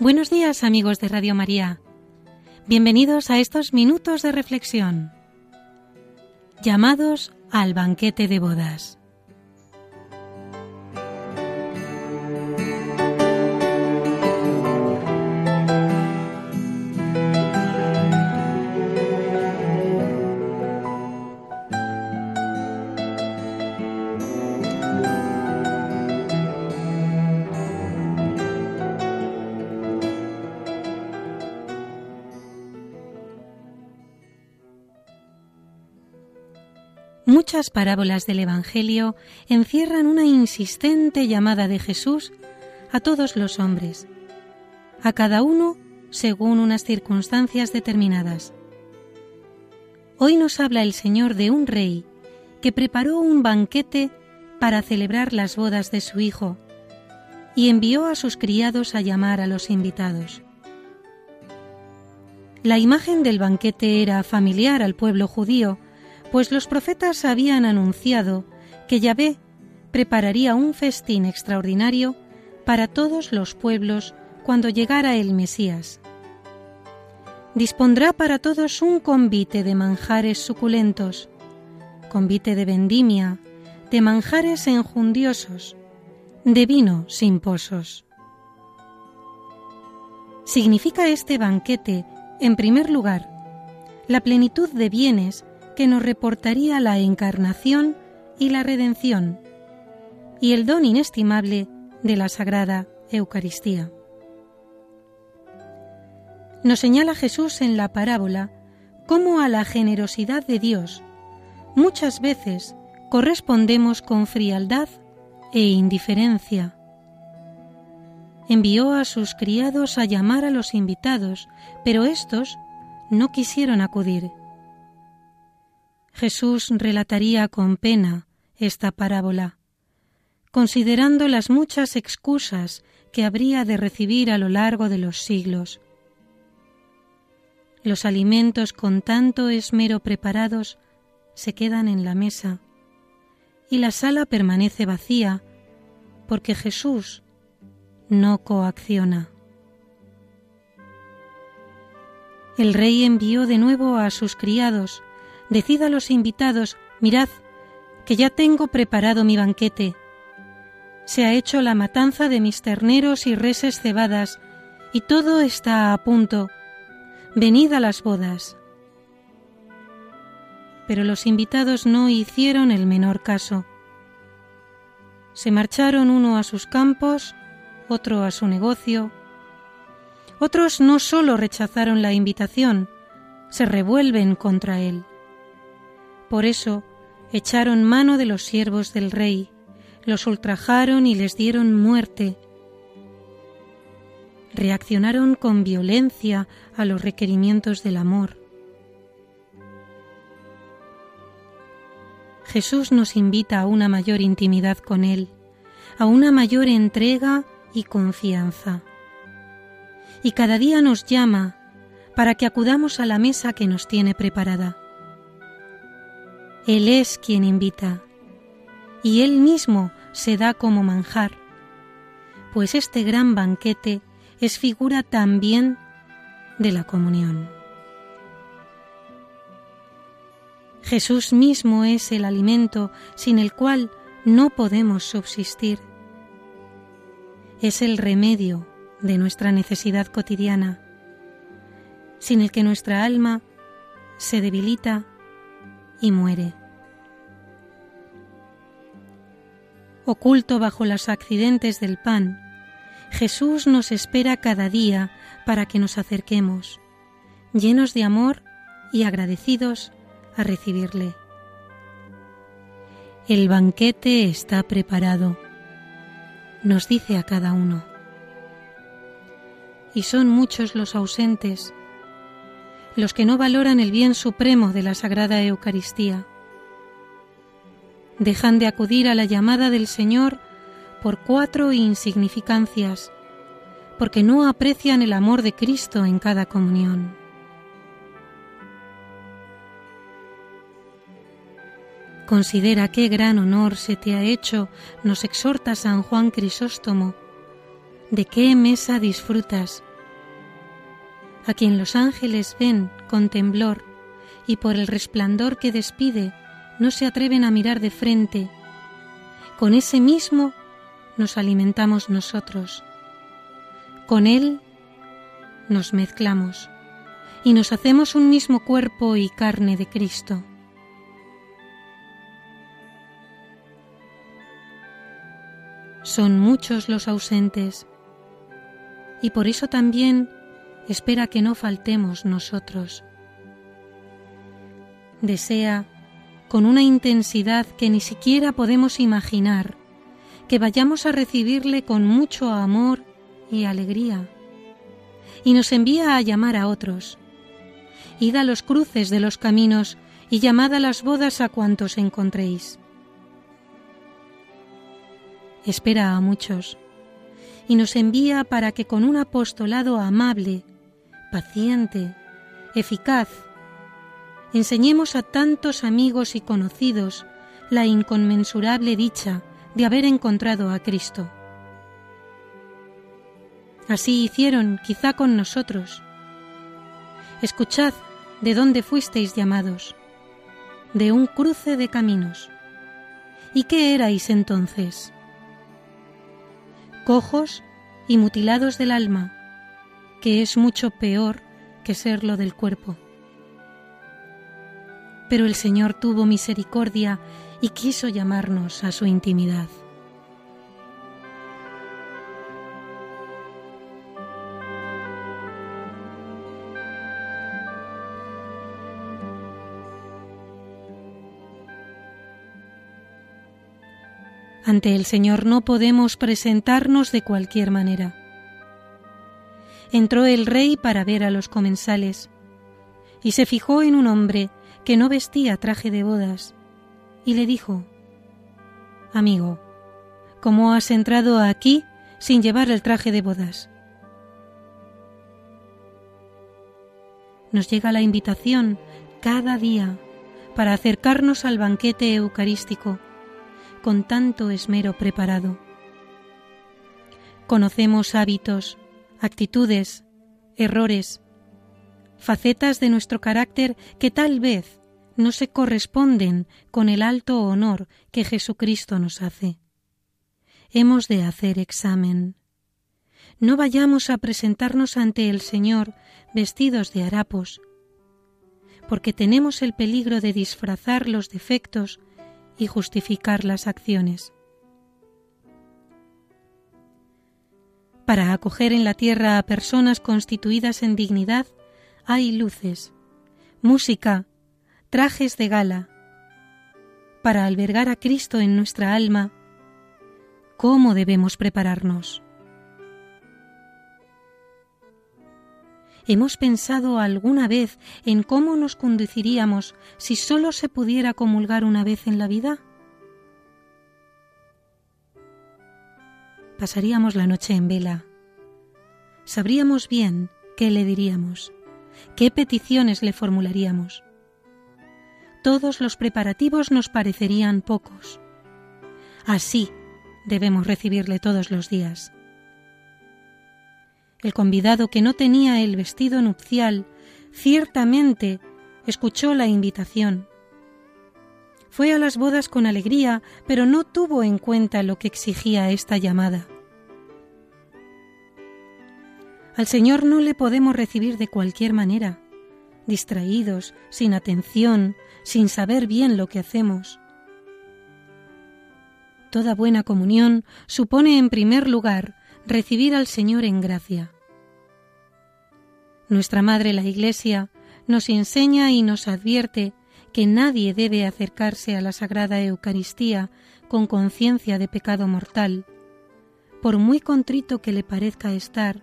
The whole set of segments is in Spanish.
Buenos días amigos de Radio María. Bienvenidos a estos minutos de reflexión. Llamados al banquete de bodas. Muchas parábolas del Evangelio encierran una insistente llamada de Jesús a todos los hombres, a cada uno según unas circunstancias determinadas. Hoy nos habla el Señor de un rey que preparó un banquete para celebrar las bodas de su hijo y envió a sus criados a llamar a los invitados. La imagen del banquete era familiar al pueblo judío, pues los profetas habían anunciado que Yahvé prepararía un festín extraordinario para todos los pueblos cuando llegara el Mesías. Dispondrá para todos un convite de manjares suculentos, convite de vendimia, de manjares enjundiosos, de vino sin pozos. Significa este banquete, en primer lugar, la plenitud de bienes que nos reportaría la encarnación y la redención, y el don inestimable de la Sagrada Eucaristía. Nos señala Jesús en la parábola cómo a la generosidad de Dios muchas veces correspondemos con frialdad e indiferencia. Envió a sus criados a llamar a los invitados, pero éstos no quisieron acudir. Jesús relataría con pena esta parábola, considerando las muchas excusas que habría de recibir a lo largo de los siglos. Los alimentos con tanto esmero preparados se quedan en la mesa y la sala permanece vacía porque Jesús no coacciona. El rey envió de nuevo a sus criados decid a los invitados, mirad, que ya tengo preparado mi banquete. Se ha hecho la matanza de mis terneros y reses cebadas, y todo está a punto. Venid a las bodas. Pero los invitados no hicieron el menor caso. Se marcharon uno a sus campos, otro a su negocio. Otros no sólo rechazaron la invitación, se revuelven contra él. Por eso echaron mano de los siervos del rey, los ultrajaron y les dieron muerte. Reaccionaron con violencia a los requerimientos del amor. Jesús nos invita a una mayor intimidad con Él, a una mayor entrega y confianza. Y cada día nos llama para que acudamos a la mesa que nos tiene preparada. Él es quien invita, y Él mismo se da como manjar, pues este gran banquete es figura también de la comunión. Jesús mismo es el alimento sin el cual no podemos subsistir. Es el remedio de nuestra necesidad cotidiana, sin el que nuestra alma se debilita y muere. Oculto bajo los accidentes del pan, Jesús nos espera cada día para que nos acerquemos, llenos de amor y agradecidos a recibirle. El banquete está preparado, nos dice a cada uno. Y son muchos los ausentes los que no valoran el bien supremo de la Sagrada Eucaristía. Dejan de acudir a la llamada del Señor por cuatro insignificancias, porque no aprecian el amor de Cristo en cada comunión. Considera qué gran honor se te ha hecho, nos exhorta San Juan Crisóstomo. ¿De qué mesa disfrutas? A quien los ángeles ven con temblor y por el resplandor que despide no se atreven a mirar de frente, con ese mismo nos alimentamos nosotros. Con él nos mezclamos y nos hacemos un mismo cuerpo y carne de Cristo. Son muchos los ausentes y por eso también espera que no faltemos nosotros. Desea, con una intensidad que ni siquiera podemos imaginar, que vayamos a recibirle con mucho amor y alegría, y nos envía a llamar a otros. Id a los cruces de los caminos y llamad a las bodas a cuantos encontréis. Espera a muchos y nos envía para que con un apostolado amable, paciente, eficaz, enseñemos a tantos amigos y conocidos la inconmensurable dicha de haber encontrado a Cristo. Así hicieron quizá con nosotros. Escuchad de dónde fuisteis llamados, de un cruce de caminos. ¿Y qué erais entonces? Cojos y mutilados del alma, que es mucho peor que serlo del cuerpo. Pero el Señor tuvo misericordia y quiso llamarnos a su intimidad. Ante el Señor no podemos presentarnos de cualquier manera. Entró el rey para ver a los comensales y se fijó en un hombre que no vestía traje de bodas y le dijo, Amigo, ¿cómo has entrado aquí sin llevar el traje de bodas? Nos llega la invitación cada día para acercarnos al banquete eucarístico con tanto esmero preparado. Conocemos hábitos, actitudes, errores, facetas de nuestro carácter que tal vez no se corresponden con el alto honor que Jesucristo nos hace. Hemos de hacer examen. No vayamos a presentarnos ante el Señor vestidos de harapos, porque tenemos el peligro de disfrazar los defectos y justificar las acciones. Para acoger en la tierra a personas constituidas en dignidad hay luces, música, trajes de gala. Para albergar a Cristo en nuestra alma, ¿cómo debemos prepararnos? ¿Hemos pensado alguna vez en cómo nos conduciríamos si sólo se pudiera comulgar una vez en la vida? Pasaríamos la noche en vela. Sabríamos bien qué le diríamos, qué peticiones le formularíamos. Todos los preparativos nos parecerían pocos. Así debemos recibirle todos los días. El convidado que no tenía el vestido nupcial ciertamente escuchó la invitación. Fue a las bodas con alegría, pero no tuvo en cuenta lo que exigía esta llamada. Al Señor no le podemos recibir de cualquier manera, distraídos, sin atención, sin saber bien lo que hacemos. Toda buena comunión supone en primer lugar recibir al Señor en gracia. Nuestra Madre la Iglesia nos enseña y nos advierte que nadie debe acercarse a la Sagrada Eucaristía con conciencia de pecado mortal, por muy contrito que le parezca estar,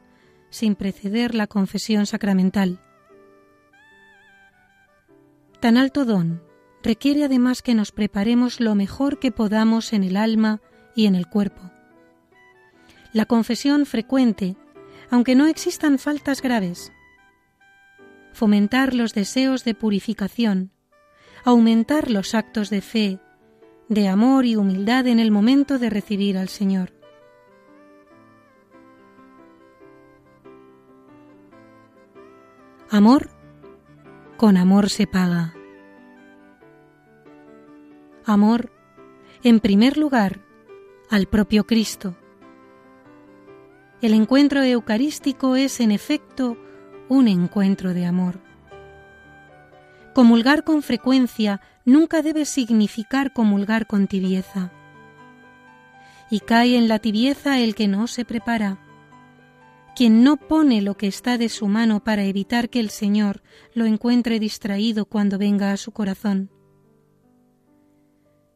sin preceder la confesión sacramental. Tan alto don requiere además que nos preparemos lo mejor que podamos en el alma y en el cuerpo. La confesión frecuente, aunque no existan faltas graves, fomentar los deseos de purificación, aumentar los actos de fe, de amor y humildad en el momento de recibir al Señor. Amor, con amor se paga. Amor, en primer lugar, al propio Cristo. El encuentro eucarístico es, en efecto, un encuentro de amor. Comulgar con frecuencia nunca debe significar comulgar con tibieza. Y cae en la tibieza el que no se prepara, quien no pone lo que está de su mano para evitar que el Señor lo encuentre distraído cuando venga a su corazón.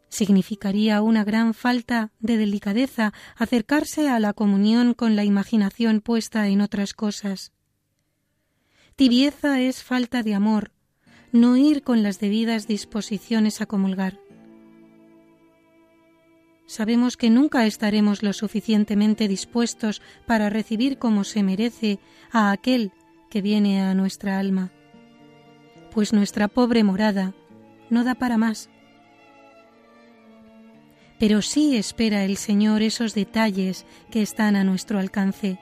Significaría una gran falta de delicadeza acercarse a la comunión con la imaginación puesta en otras cosas. Tibieza es falta de amor, no ir con las debidas disposiciones a comulgar. Sabemos que nunca estaremos lo suficientemente dispuestos para recibir como se merece a aquel que viene a nuestra alma, pues nuestra pobre morada no da para más pero sí espera el Señor esos detalles que están a nuestro alcance.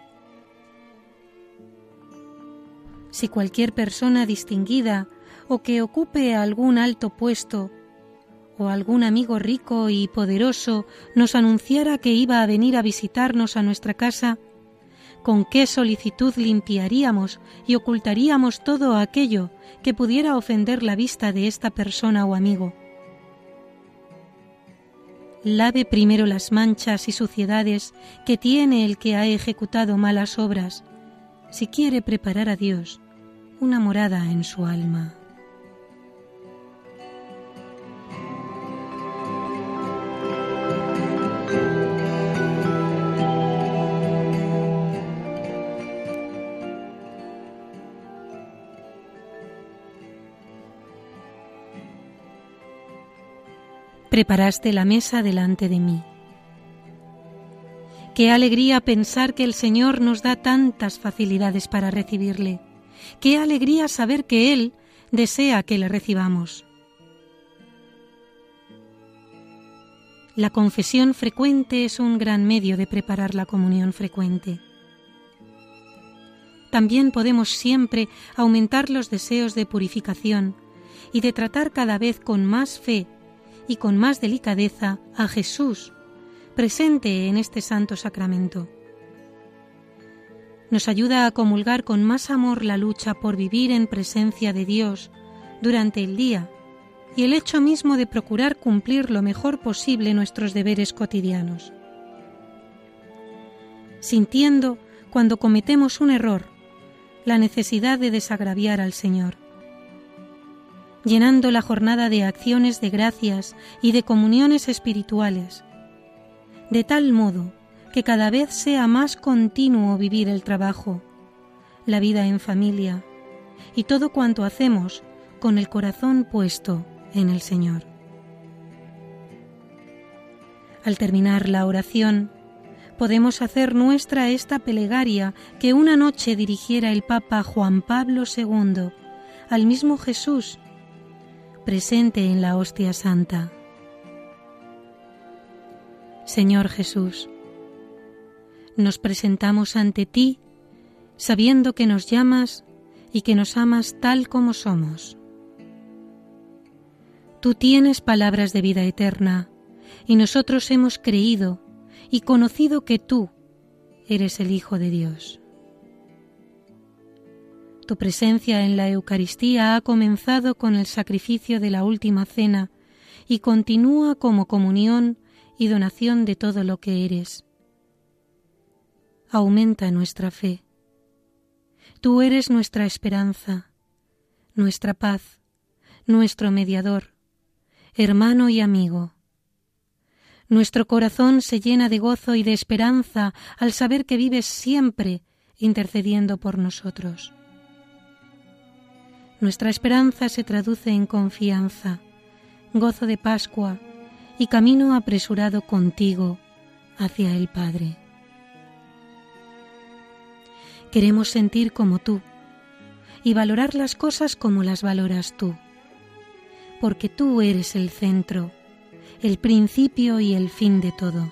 Si cualquier persona distinguida o que ocupe algún alto puesto o algún amigo rico y poderoso nos anunciara que iba a venir a visitarnos a nuestra casa, con qué solicitud limpiaríamos y ocultaríamos todo aquello que pudiera ofender la vista de esta persona o amigo lave primero las manchas y suciedades que tiene el que ha ejecutado malas obras, si quiere preparar a Dios una morada en su alma. Preparaste la mesa delante de mí. Qué alegría pensar que el Señor nos da tantas facilidades para recibirle. Qué alegría saber que Él desea que le recibamos. La confesión frecuente es un gran medio de preparar la comunión frecuente. También podemos siempre aumentar los deseos de purificación y de tratar cada vez con más fe y con más delicadeza a Jesús, presente en este santo sacramento. Nos ayuda a comulgar con más amor la lucha por vivir en presencia de Dios durante el día y el hecho mismo de procurar cumplir lo mejor posible nuestros deberes cotidianos. Sintiendo, cuando cometemos un error, la necesidad de desagraviar al Señor llenando la jornada de acciones de gracias y de comuniones espirituales, de tal modo que cada vez sea más continuo vivir el trabajo, la vida en familia y todo cuanto hacemos con el corazón puesto en el Señor. Al terminar la oración, podemos hacer nuestra esta plegaria que una noche dirigiera el Papa Juan Pablo II al mismo Jesús presente en la hostia santa. Señor Jesús, nos presentamos ante ti sabiendo que nos llamas y que nos amas tal como somos. Tú tienes palabras de vida eterna y nosotros hemos creído y conocido que tú eres el Hijo de Dios. Tu presencia en la Eucaristía ha comenzado con el sacrificio de la última cena y continúa como comunión y donación de todo lo que eres. Aumenta nuestra fe. Tú eres nuestra esperanza, nuestra paz, nuestro mediador, hermano y amigo. Nuestro corazón se llena de gozo y de esperanza al saber que vives siempre intercediendo por nosotros. Nuestra esperanza se traduce en confianza, gozo de Pascua y camino apresurado contigo hacia el Padre. Queremos sentir como tú y valorar las cosas como las valoras tú, porque tú eres el centro, el principio y el fin de todo.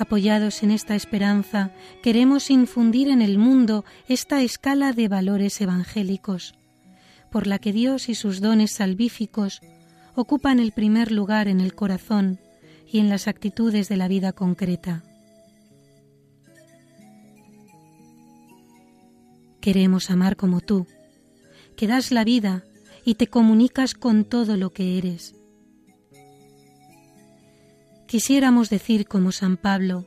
Apoyados en esta esperanza, queremos infundir en el mundo esta escala de valores evangélicos, por la que Dios y sus dones salvíficos ocupan el primer lugar en el corazón y en las actitudes de la vida concreta. Queremos amar como tú, que das la vida y te comunicas con todo lo que eres. Quisiéramos decir como San Pablo,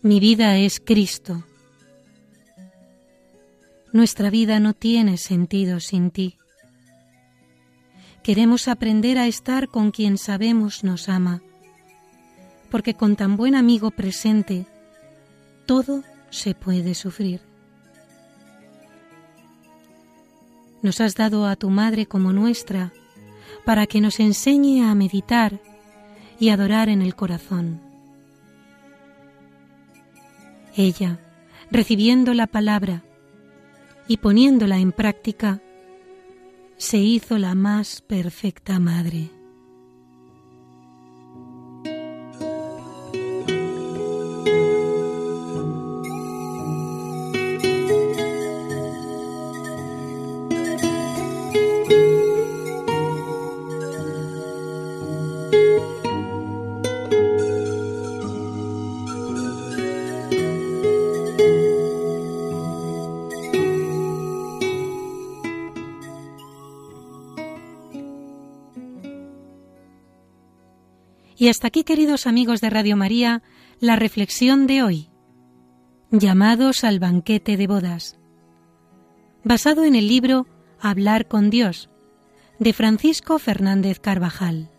mi vida es Cristo. Nuestra vida no tiene sentido sin ti. Queremos aprender a estar con quien sabemos nos ama, porque con tan buen amigo presente, todo se puede sufrir. Nos has dado a tu Madre como nuestra, para que nos enseñe a meditar y adorar en el corazón. Ella, recibiendo la palabra y poniéndola en práctica, se hizo la más perfecta madre. Y hasta aquí, queridos amigos de Radio María, la reflexión de hoy, llamados al banquete de bodas, basado en el libro Hablar con Dios, de Francisco Fernández Carvajal.